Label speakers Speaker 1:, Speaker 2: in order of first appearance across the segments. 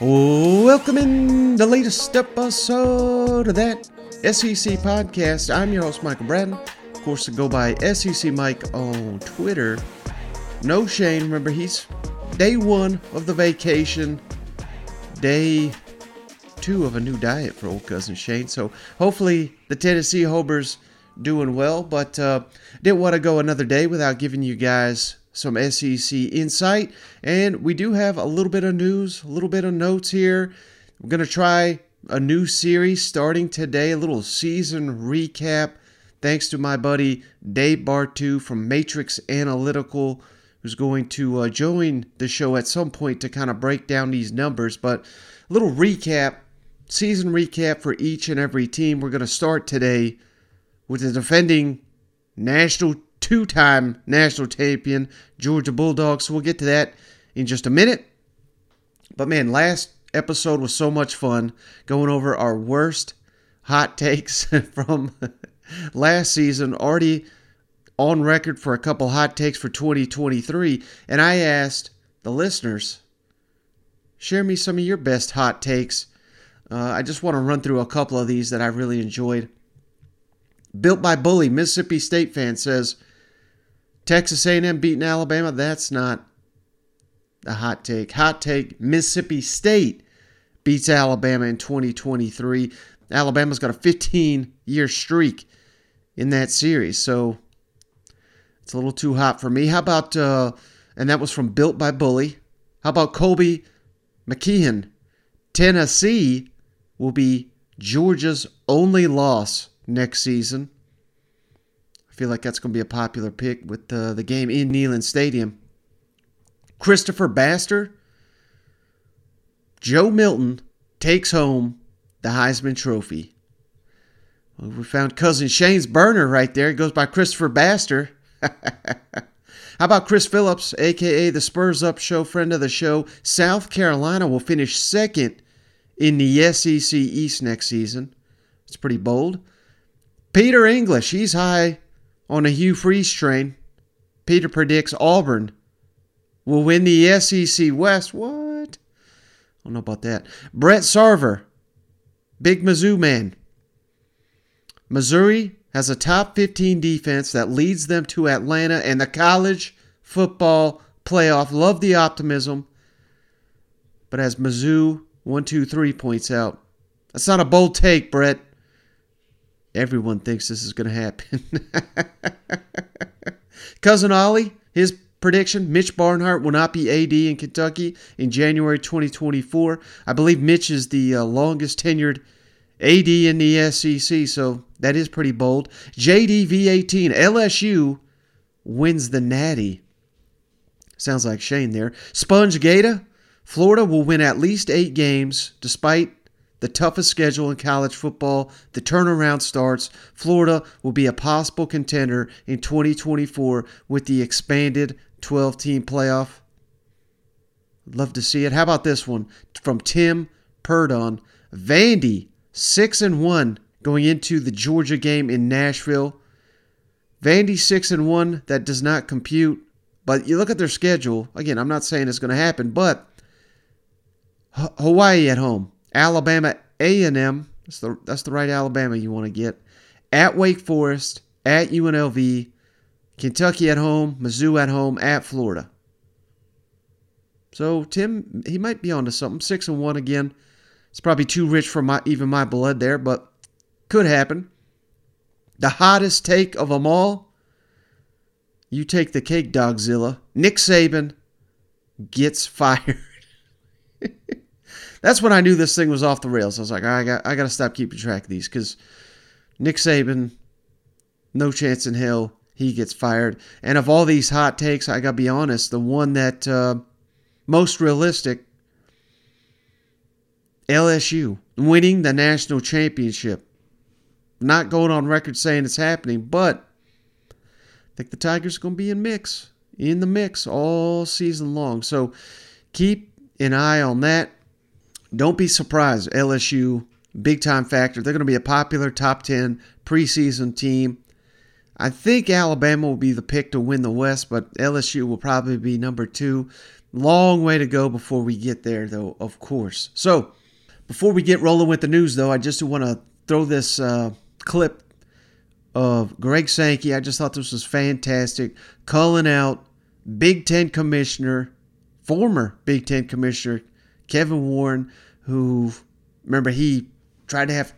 Speaker 1: Welcome in the latest episode of that SEC podcast. I'm your host, Michael Bratton. Of course, go by SEC Mike on Twitter. No Shane, remember, he's day one of the vacation, day two of a new diet for old cousin Shane. So hopefully the Tennessee Hobers doing well, but uh, didn't want to go another day without giving you guys some SEC insight. And we do have a little bit of news, a little bit of notes here. We're going to try a new series starting today, a little season recap. Thanks to my buddy Dave Bartoo from Matrix Analytical, who's going to uh, join the show at some point to kind of break down these numbers. But a little recap, season recap for each and every team. We're going to start today with the defending national two time national champion, Georgia Bulldogs. So we'll get to that in just a minute. But man, last episode was so much fun going over our worst hot takes from last season. Already on record for a couple hot takes for 2023. And I asked the listeners, share me some of your best hot takes. Uh, I just want to run through a couple of these that I really enjoyed. Built by Bully, Mississippi State fan says, Texas A&M beating Alabama. That's not a hot take. Hot take: Mississippi State beats Alabama in 2023. Alabama's got a 15-year streak in that series, so it's a little too hot for me. How about uh, and that was from Built by Bully. How about Colby McKeon? Tennessee will be Georgia's only loss next season. I feel like that's going to be a popular pick with uh, the game in Neyland Stadium. Christopher Baster, Joe Milton takes home the Heisman Trophy. Well, we found cousin Shane's burner right there. It goes by Christopher Baster. How about Chris Phillips, aka the Spurs Up Show, friend of the show? South Carolina will finish second in the SEC East next season. It's pretty bold. Peter English, he's high on a Hugh Freeze train. Peter predicts Auburn will win the SEC West. What? I don't know about that. Brett Sarver, big Mizzou man. Missouri has a top 15 defense that leads them to Atlanta and the college football playoff. Love the optimism. But as Mizzou 123 points out, that's not a bold take, Brett. Everyone thinks this is going to happen. Cousin Ollie, his prediction Mitch Barnhart will not be AD in Kentucky in January 2024. I believe Mitch is the uh, longest tenured AD in the SEC, so that is pretty bold. JDV18, LSU wins the Natty. Sounds like Shane there. Sponge Gator, Florida will win at least eight games despite the toughest schedule in college football. The turnaround starts. Florida will be a possible contender in 2024 with the expanded 12 team playoff. Love to see it. How about this one from Tim Purdon? Vandy, 6 and 1 going into the Georgia game in Nashville. Vandy 6 and 1, that does not compute. But you look at their schedule. Again, I'm not saying it's going to happen, but Hawaii at home, Alabama A&M. That's the that's the right Alabama you want to get. At Wake Forest, at UNLV, Kentucky at home, Mizzou at home, at Florida. So Tim, he might be onto something. Six and one again. It's probably too rich for my even my blood there, but could happen. The hottest take of them all. You take the cake, Dogzilla. Nick Saban gets fired. That's when I knew this thing was off the rails. I was like, I got, I got to stop keeping track of these because Nick Saban, no chance in hell he gets fired. And of all these hot takes, I got to be honest, the one that uh, most realistic, LSU winning the national championship. Not going on record saying it's happening, but I think the Tigers are going to be in mix, in the mix all season long. So keep an eye on that. Don't be surprised. LSU, big time factor. They're going to be a popular top 10 preseason team. I think Alabama will be the pick to win the West, but LSU will probably be number two. Long way to go before we get there, though, of course. So, before we get rolling with the news, though, I just want to throw this uh, clip of Greg Sankey. I just thought this was fantastic. Calling out Big Ten Commissioner, former Big Ten Commissioner Kevin Warren, who, remember, he tried to have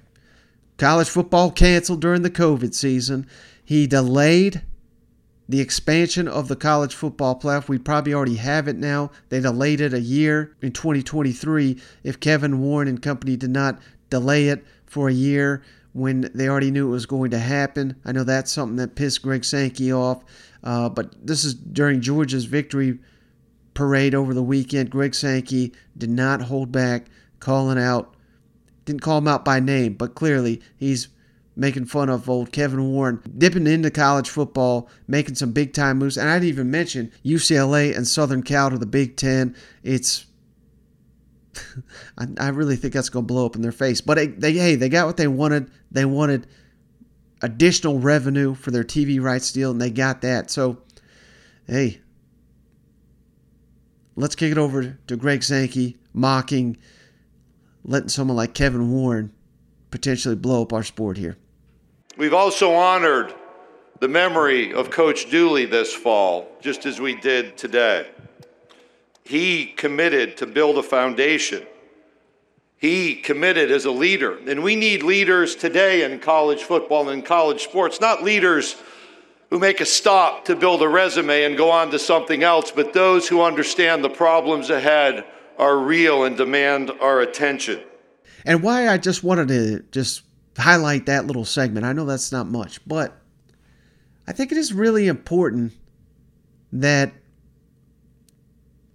Speaker 1: college football canceled during the COVID season. He delayed the expansion of the college football playoff. We probably already have it now. They delayed it a year in 2023 if Kevin Warren and company did not delay it for a year when they already knew it was going to happen. I know that's something that pissed Greg Sankey off. Uh, but this is during Georgia's victory parade over the weekend. Greg Sankey did not hold back, calling out, didn't call him out by name, but clearly he's making fun of old Kevin Warren, dipping into college football, making some big time moves. And I'd even mention UCLA and Southern Cal to the Big Ten. It's I, really think that's going to blow up in their face. But they, they, hey, they got what they wanted. They wanted additional revenue for their TV rights deal, and they got that. So, hey, let's kick it over to Greg Sankey mocking, letting someone like Kevin Warren potentially blow up our sport here.
Speaker 2: We've also honored the memory of Coach Dooley this fall, just as we did today. He committed to build a foundation. He committed as a leader. And we need leaders today in college football and college sports, not leaders who make a stop to build a resume and go on to something else, but those who understand the problems ahead are real and demand our attention.
Speaker 1: And why I just wanted to just highlight that little segment. I know that's not much, but I think it is really important that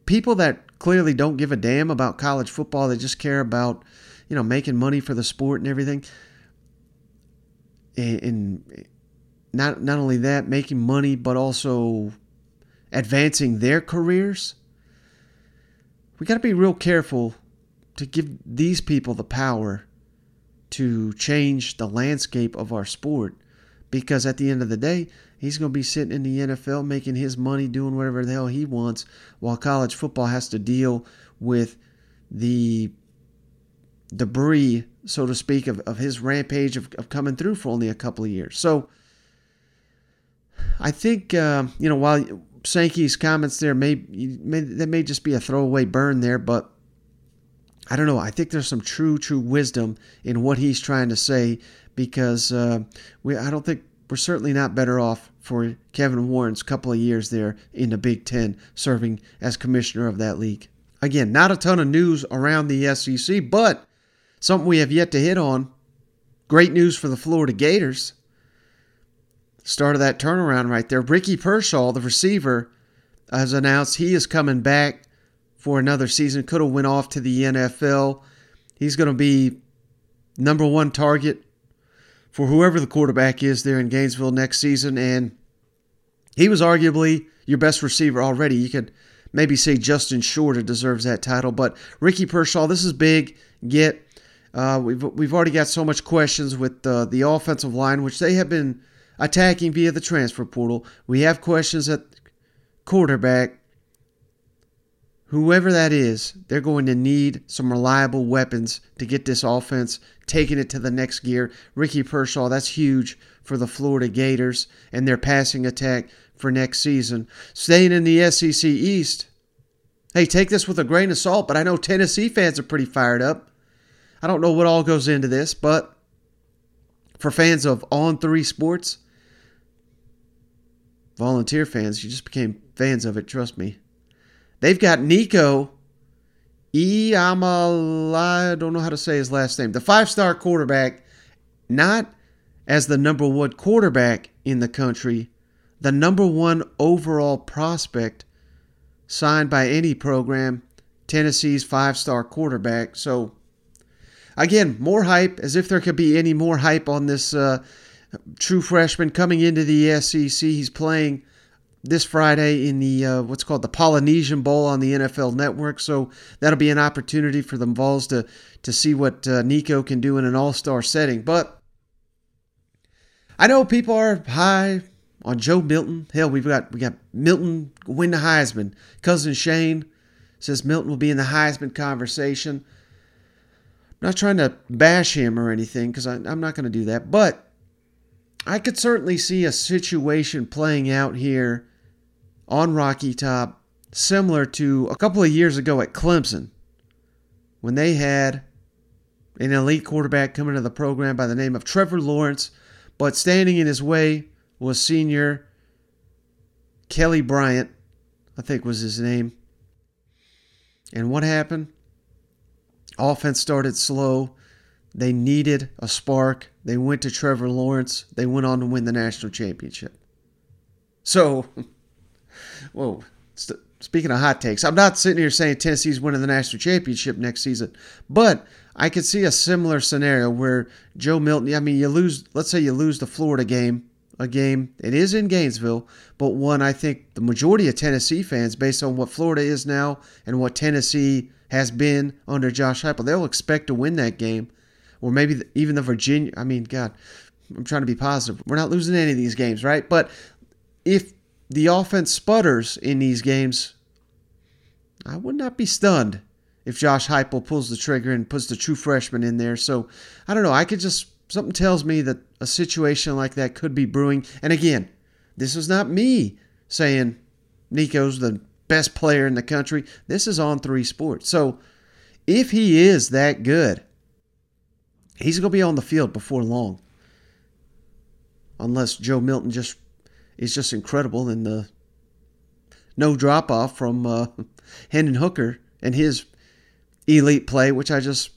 Speaker 1: people that clearly don't give a damn about college football, they just care about, you know, making money for the sport and everything. And not not only that, making money, but also advancing their careers. We got to be real careful to give these people the power to change the landscape of our sport because at the end of the day, he's going to be sitting in the NFL making his money doing whatever the hell he wants while college football has to deal with the debris, so to speak, of, of his rampage of, of coming through for only a couple of years. So I think, uh, you know, while Sankey's comments there may, may, that may just be a throwaway burn there, but I don't know. I think there's some true, true wisdom in what he's trying to say because uh, we. I don't think we're certainly not better off for Kevin Warren's couple of years there in the Big Ten, serving as commissioner of that league. Again, not a ton of news around the SEC, but something we have yet to hit on. Great news for the Florida Gators. Start of that turnaround right there. Ricky Pearsall, the receiver, has announced he is coming back for another season. Could have went off to the NFL. He's going to be number one target for whoever the quarterback is there in Gainesville next season. And he was arguably your best receiver already. You could maybe say Justin Shorter deserves that title, but Ricky Pearsall, this is big. Get uh, we've we've already got so much questions with uh, the offensive line, which they have been attacking via the transfer portal. We have questions at quarterback whoever that is, they're going to need some reliable weapons to get this offense taking it to the next gear. Ricky Pearsall, that's huge for the Florida Gators and their passing attack for next season. Staying in the SEC East, hey, take this with a grain of salt, but I know Tennessee fans are pretty fired up. I don't know what all goes into this, but for fans of On 3 Sports, volunteer fans, you just became fans of it, trust me. They've got Nico Iamala, I don't know how to say his last name, the five star quarterback, not as the number one quarterback in the country, the number one overall prospect signed by any program, Tennessee's five star quarterback. So, again, more hype, as if there could be any more hype on this uh, true freshman coming into the SEC. He's playing this Friday in the uh, what's called the Polynesian Bowl on the NFL Network. So that'll be an opportunity for the Vols to to see what uh, Nico can do in an All Star setting. But I know people are high on Joe Milton. Hell, we've got we got Milton win the Heisman. Cousin Shane says Milton will be in the Heisman conversation. I'm not trying to bash him or anything because I'm not going to do that, but I could certainly see a situation playing out here on Rocky Top similar to a couple of years ago at Clemson when they had an elite quarterback coming to the program by the name of Trevor Lawrence, but standing in his way was senior Kelly Bryant, I think was his name. And what happened? Offense started slow. They needed a spark. They went to Trevor Lawrence. They went on to win the national championship. So, whoa. Speaking of hot takes, I'm not sitting here saying Tennessee's winning the national championship next season, but I could see a similar scenario where Joe Milton, I mean, you lose, let's say you lose the Florida game, a game, it is in Gainesville, but one I think the majority of Tennessee fans, based on what Florida is now and what Tennessee has been under Josh Heupel, they'll expect to win that game. Or maybe even the Virginia, I mean, God, I'm trying to be positive. We're not losing any of these games, right? But if the offense sputters in these games, I would not be stunned if Josh Heupel pulls the trigger and puts the true freshman in there. So I don't know. I could just something tells me that a situation like that could be brewing. And again, this is not me saying Nico's the best player in the country. This is on three sports. So if he is that good, he's going to be on the field before long. Unless Joe Milton just is just incredible in the no drop off from uh, Hendon Hooker and his elite play, which I just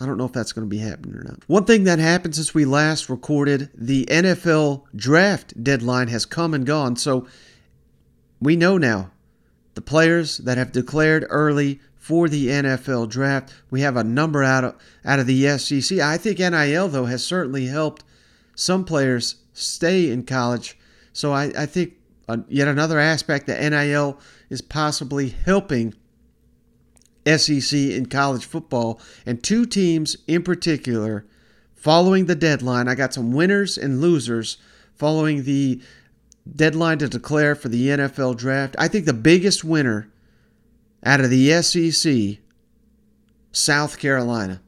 Speaker 1: I don't know if that's going to be happening or not. One thing that happened since we last recorded, the NFL draft deadline has come and gone. So we know now the players that have declared early for the NFL draft. We have a number out of, out of the SEC. I think NIL, though, has certainly helped some players stay in college. So I, I think uh, yet another aspect that NIL is possibly helping SEC in college football. And two teams in particular, following the deadline, I got some winners and losers following the deadline to declare for the NFL draft. I think the biggest winner out of the SEC, South Carolina.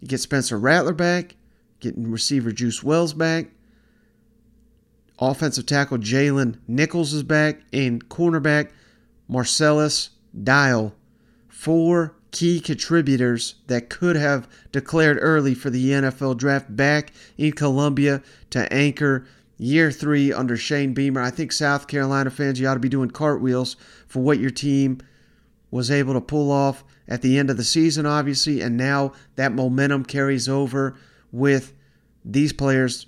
Speaker 1: You get Spencer Rattler back, getting receiver Juice Wells back. Offensive tackle Jalen Nichols is back, and cornerback Marcellus Dial four key contributors that could have declared early for the NFL draft back in Columbia to anchor year three under Shane Beamer. I think South Carolina fans, you ought to be doing cartwheels for what your team was able to pull off at the end of the season, obviously, and now that momentum carries over with these players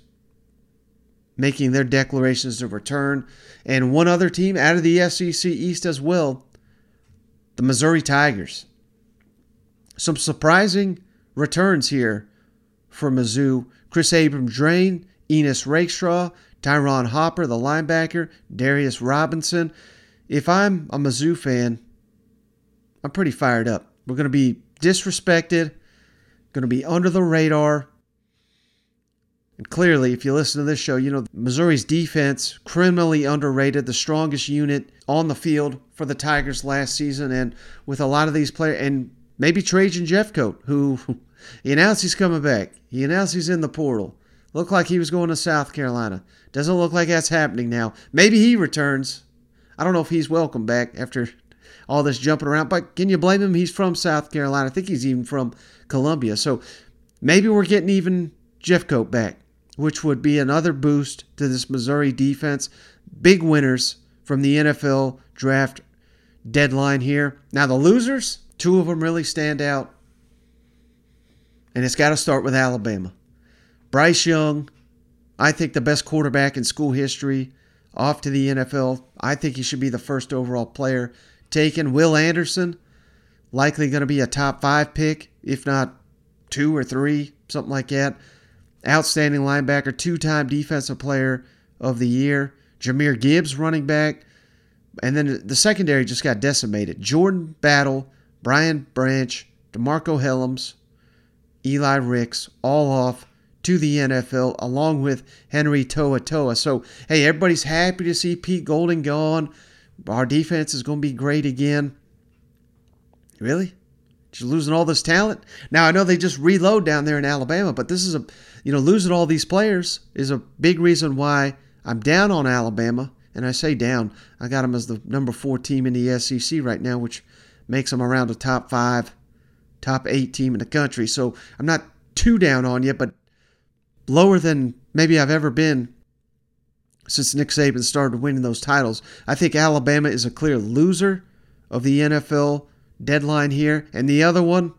Speaker 1: making their declarations of return. And one other team out of the SEC East as well the Missouri Tigers. Some surprising returns here for Mizzou. Kris Abrams-Draine, Ennis Rakestraw, Ty'Ron Hopper, the linebacker, Darius Robinson. If I'm a Mizzou fan, I'm pretty fired up. We're going to be disrespected, going to be under the radar. And clearly, if you listen to this show, you know Missouri's defense criminally underrated, the strongest unit on the field for the Tigers last season, and with a lot of these players, and maybe Trajan Jeffcoat, who he announced he's coming back. He announced he's in the portal. Looked like he was going to South Carolina. Doesn't look like that's happening now. Maybe he returns. I don't know if he's welcome back after all this jumping around, but can you blame him? He's from South Carolina. I think he's even from Columbia. So maybe we're getting even Jeffcoat back which would be another boost to this Missouri defense. Big winners from the NFL draft deadline here. Now, the losers, two of them really stand out. And it's got to start with Alabama. Bryce Young, I think the best quarterback in school history, off to the NFL. I think he should be the first overall player taken. Will Anderson, likely going to be a top five pick, if not two or three, something like that outstanding linebacker, two time defensive player of the year. Jahmyr Gibbs, running back. And then the secondary just got decimated. Jordan Battle, Brian Branch, DeMarcco Hellams, Eli Ricks, all off to the NFL, along with Henry To'oTo'o. So, hey, everybody's happy to see Pete Golding gone. Our defense is going to be great again. Really? Just losing all this talent? Now, I know they just reload down there in Alabama, but this is a, you know, losing all these players is a big reason why I'm down on Alabama. And I say down, I got them as the number four team in the SEC right now, which makes them around the top five, top eight team in the country. So I'm not too down on you, but lower than maybe I've ever been since Nick Saban started winning those titles. I think Alabama is a clear loser of the NFL deadline here. And the other one,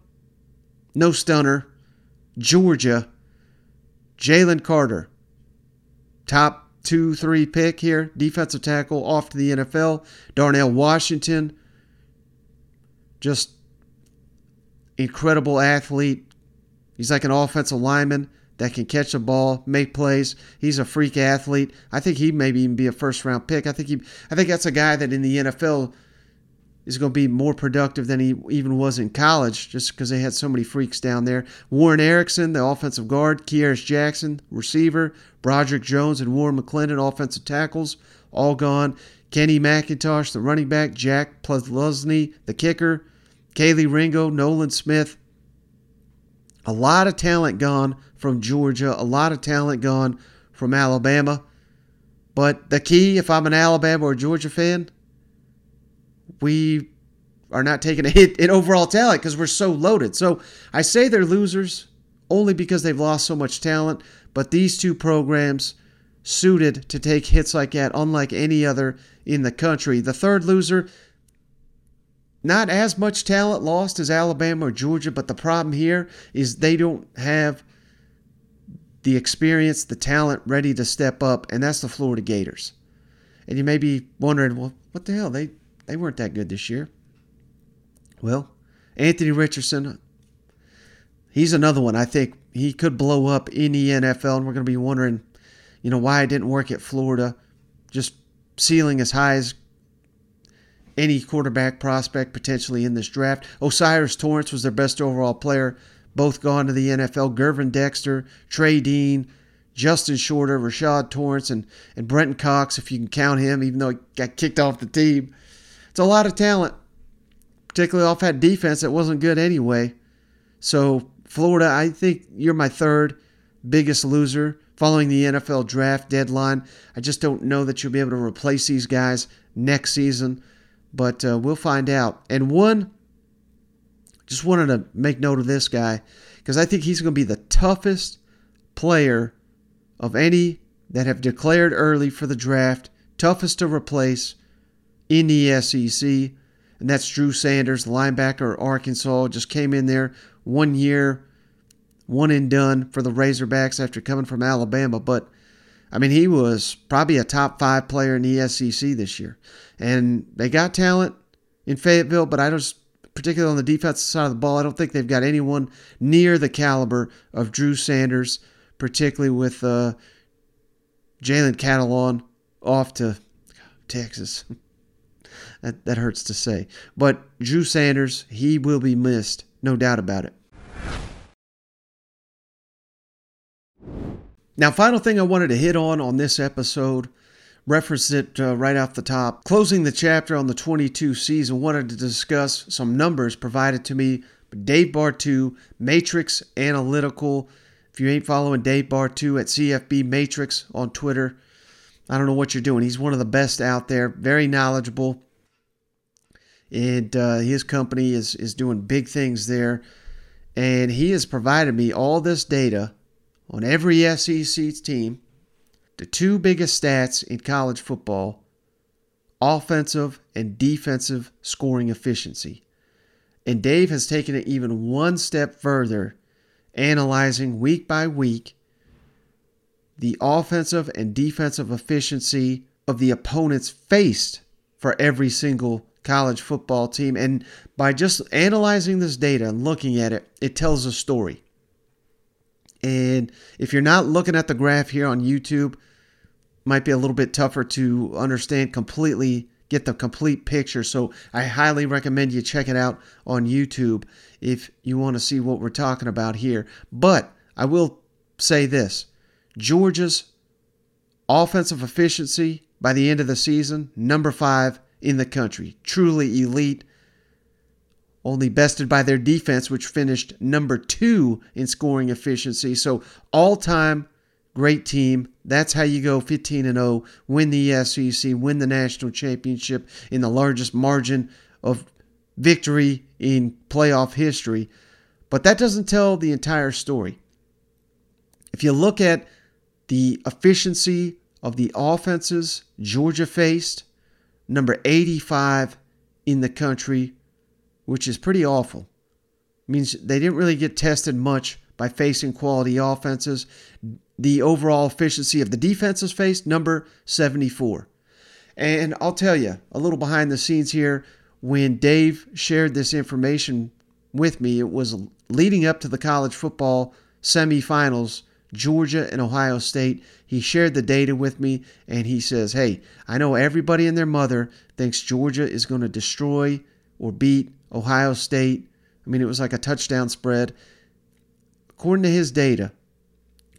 Speaker 1: no stunner, Georgia, Jalen Carter, top two, three pick here, defensive tackle off to the NFL. Darnell Washington, just incredible athlete. He's like an offensive lineman that can catch the ball, make plays. He's a freak athlete. I think he maybe even be a first round pick. I think he I think that's a guy that in the NFL is going to be more productive than he even was in college just because they had so many freaks down there. Warren Ericson, the offensive guard, Kearis Jackson, receiver, Broderick Jones and Warren McClendon, offensive tackles, all gone. Kenny McIntosh, the running back, Jack Podlesny, the kicker, Kelee Ringo, Nolan Smith. A lot of talent gone from Georgia, a lot of talent gone from Alabama. But the key, if I'm an Alabama or Georgia fan, we are not taking a hit in overall talent because we're so loaded. So I say they're losers only because they've lost so much talent, but these two programs suited to take hits like that, unlike any other in the country. The third loser, not as much talent lost as Alabama or Georgia, but the problem here is they don't have the experience, the talent ready to step up, and that's the Florida Gators. And you may be wondering, well, what the hell? They they weren't that good this year. Well, Anthony Richardson, he's another one. I think he could blow up in the NFL, and we're going to be wondering, you know, why it didn't work at Florida. Just ceiling as high as any quarterback prospect potentially in this draft. O'Cyrus Torrence was their best overall player, both gone to the NFL. Gervon Dexter, Trey Dean, Justin Shorter, Rashad Torrence, and, and Brenton Cox, if you can count him, even though he got kicked off the team. It's a lot of talent, particularly off that defense that wasn't good anyway. So, Florida, I think you're my third biggest loser following the NFL draft deadline. I just don't know that you'll be able to replace these guys next season, but uh, we'll find out. And one, just wanted to make note of this guy because I think he's going to be the toughest player of any that have declared early for the draft, toughest to replace in the SEC, and that's Drew Sanders, linebacker, Arkansas. Just came in there one year, one and done for the Razorbacks after coming from Alabama. But I mean, he was probably a top five player in the SEC this year, and they got talent in Fayetteville, but I just particularly on the defensive side of the ball, I don't think they've got anyone near the caliber of Drew Sanders, particularly with uh, Jalen Catalon off to Texas. That, that hurts to say. But Drew Sanders, he will be missed, no doubt about it. Now, final thing I wanted to hit on on this episode, referenced it uh, right off the top. Closing the chapter on the 22 season, wanted to discuss some numbers provided to me by Dave Bartoo, Matrix Analytical. If you ain't following Dave Bartoo at CFB Matrix on Twitter, I don't know what you're doing. He's one of the best out there, very knowledgeable and uh, his company is is doing big things there. And he has provided me all this data on every SEC team, the two biggest stats in college football offensive and defensive scoring efficiency. And Dave has taken it even one step further, analyzing week by week the offensive and defensive efficiency of the opponents faced for every single college football team. And by just analyzing this data and looking at it, it tells a story. And if you're not looking at the graph here on YouTube, might be a little bit tougher to understand completely, get the complete picture. So I highly recommend you check it out on YouTube if you want to see what we're talking about here. But I will say this Georgia's offensive efficiency by the end of the season, number five in the country. Truly elite. Only bested by their defense, which finished number two in scoring efficiency. So, all time great team. That's how you go 15 and 0, win the SEC, win the national championship in the largest margin of victory in playoff history. But that doesn't tell the entire story. If you look at the efficiency of the offenses Georgia faced, number 85 in the country, which is pretty awful. means they didn't really get tested much by facing quality offenses. The overall efficiency of the defenses faced, number 74. And I'll tell you a little behind the scenes here. When Dave shared this information with me, it was leading up to the college football semifinals, Georgia and Ohio State. He shared the data with me and he says, Hey, I know everybody and their mother thinks Georgia is going to destroy or beat Ohio State. I mean, it was like a touchdown spread. According to his data,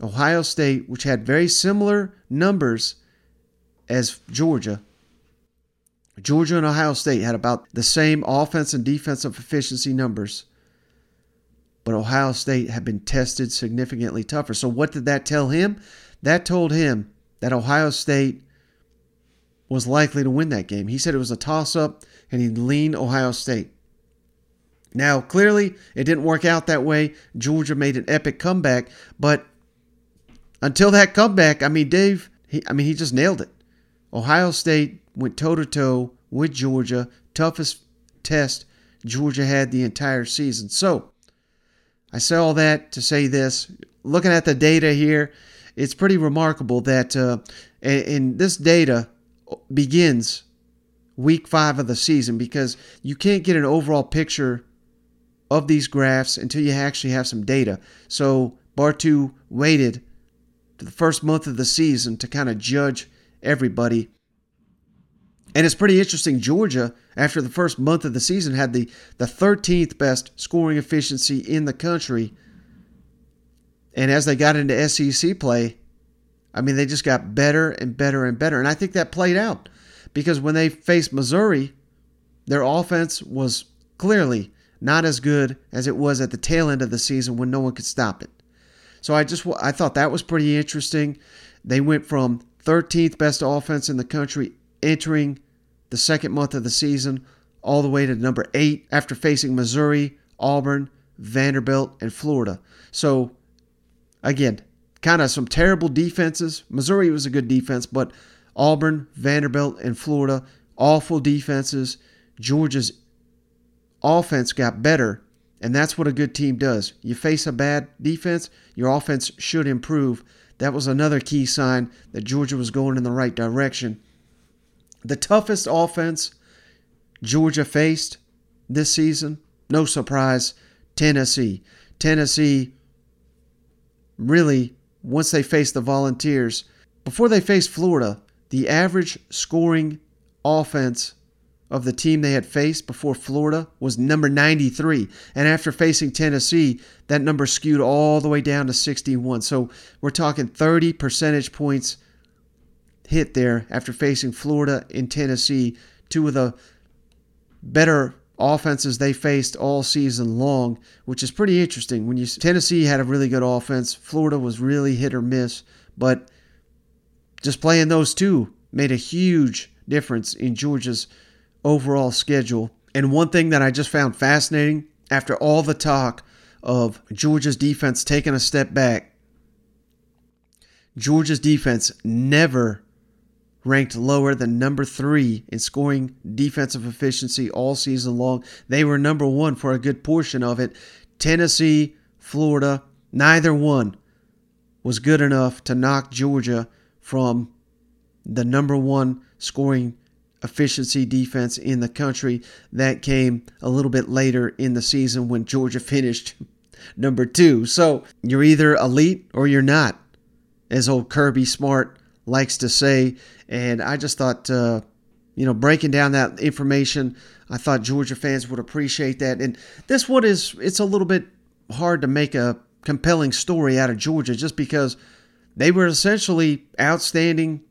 Speaker 1: Ohio State, which had very similar numbers as Georgia, Georgia and Ohio State had about the same offense and defensive efficiency numbers, but Ohio State had been tested significantly tougher. So, what did that tell him? That told him that Ohio State was likely to win that game. He said it was a toss up and he'd lean Ohio State. Now, clearly, it didn't work out that way. Georgia made an epic comeback, but until that comeback, I mean, Dave, he, I mean, he just nailed it. Ohio State went toe to toe with Georgia, toughest test Georgia had the entire season. So, I say all that to say this. Looking at the data here, it's pretty remarkable that, uh, and this data begins week five of the season because you can't get an overall picture of these graphs until you actually have some data. So Bartoo waited to the first month of the season to kind of judge everybody. And it's pretty interesting. Georgia, after the first month of the season, had the, the 13th best scoring efficiency in the country. And as they got into SEC play, I mean, they just got better and better and better. And I think that played out because when they faced Missouri, their offense was clearly not as good as it was at the tail end of the season when no one could stop it. So I just I thought that was pretty interesting. They went from 13th best offense in the country entering the second month of the season all the way to number 8 after facing Missouri, Auburn, Vanderbilt and Florida. So again, kind of some terrible defenses. Missouri was a good defense, but Auburn, Vanderbilt and Florida awful defenses. Georgia's offense got better, and that's what a good team does. You face a bad defense, your offense should improve. That was another key sign that Georgia was going in the right direction. The toughest offense Georgia faced this season, no surprise, Tennessee. Tennessee really, once they faced the Volunteers, before they faced Florida, the average scoring offense of the team they had faced before Florida was number 93. And after facing Tennessee, that number skewed all the way down to 61. So we're talking 30 percentage points hit there after facing Florida and Tennessee, two of the better offenses they faced all season long, which is pretty interesting. When you Tennessee had a really good offense, Florida was really hit or miss, but just playing those two made a huge difference in Georgia's overall schedule. And one thing that I just found fascinating after all the talk of Georgia's defense taking a step back, Georgia's defense never ranked lower than number three in scoring defensive efficiency all season long. They were number one for a good portion of it. Tennessee, Florida, neither one was good enough to knock Georgia from the number one scoring efficiency defense in the country. That came a little bit later in the season when Georgia finished number two. So you're either elite or you're not, as old Kirby Smart likes to say. And I just thought, uh, you know, breaking down that information, I thought Georgia fans would appreciate that. And this one is, it's a little bit hard to make a compelling story out of Georgia just because they were essentially outstanding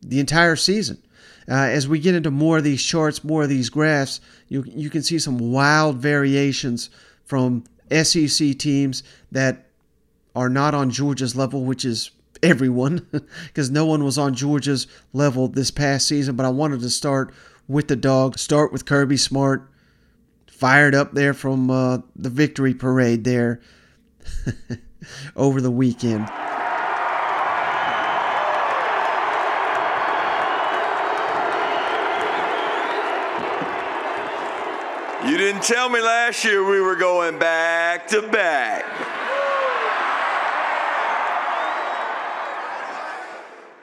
Speaker 1: the entire season. Uh, as we get into more of these charts, more of these graphs, you you can see some wild variations from SEC teams that are not on Georgia's level, which is everyone, because no one was on Georgia's level this past season. But I wanted to start with the dog, start with Kirby Smart, fired up there from uh, the victory parade there over the weekend.
Speaker 3: Didn't tell me last year we were going back to back.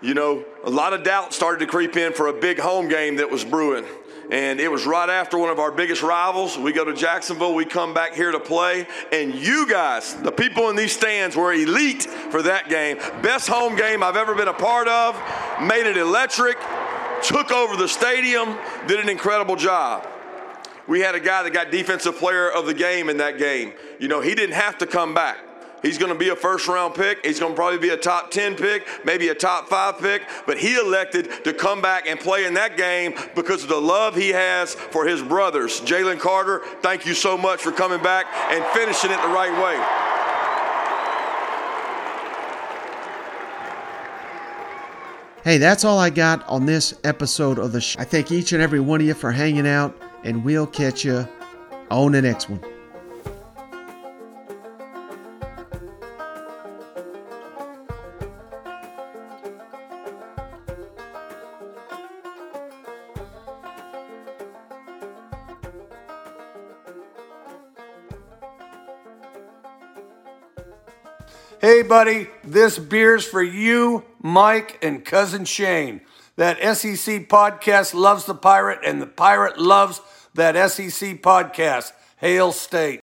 Speaker 3: You know, a lot of doubt started to creep in for a big home game that was brewing. And it was right after one of our biggest rivals. We go to Jacksonville, we come back here to play, and you guys, the people in these stands, were elite for that game. Best home game I've ever been a part of, made it electric, took over the stadium, did an incredible job. We had a guy that got defensive player of the game in that game. You know, he didn't have to come back. He's going to be a first round pick. He's going to probably be a top 10 pick, maybe a top five pick. But he elected to come back and play in that game because of the love he has for his brothers. Jalen Carter, thank you so much for coming back and finishing it the right way.
Speaker 1: Hey, that's all I got on this episode of the show. I thank each and every one of you for hanging out and we'll catch you on the next one.
Speaker 4: Hey, buddy, this beer's for you, Mike, and cousin Shane. That SEC podcast loves the pirate, and the pirate loves that SEC podcast. Hail State.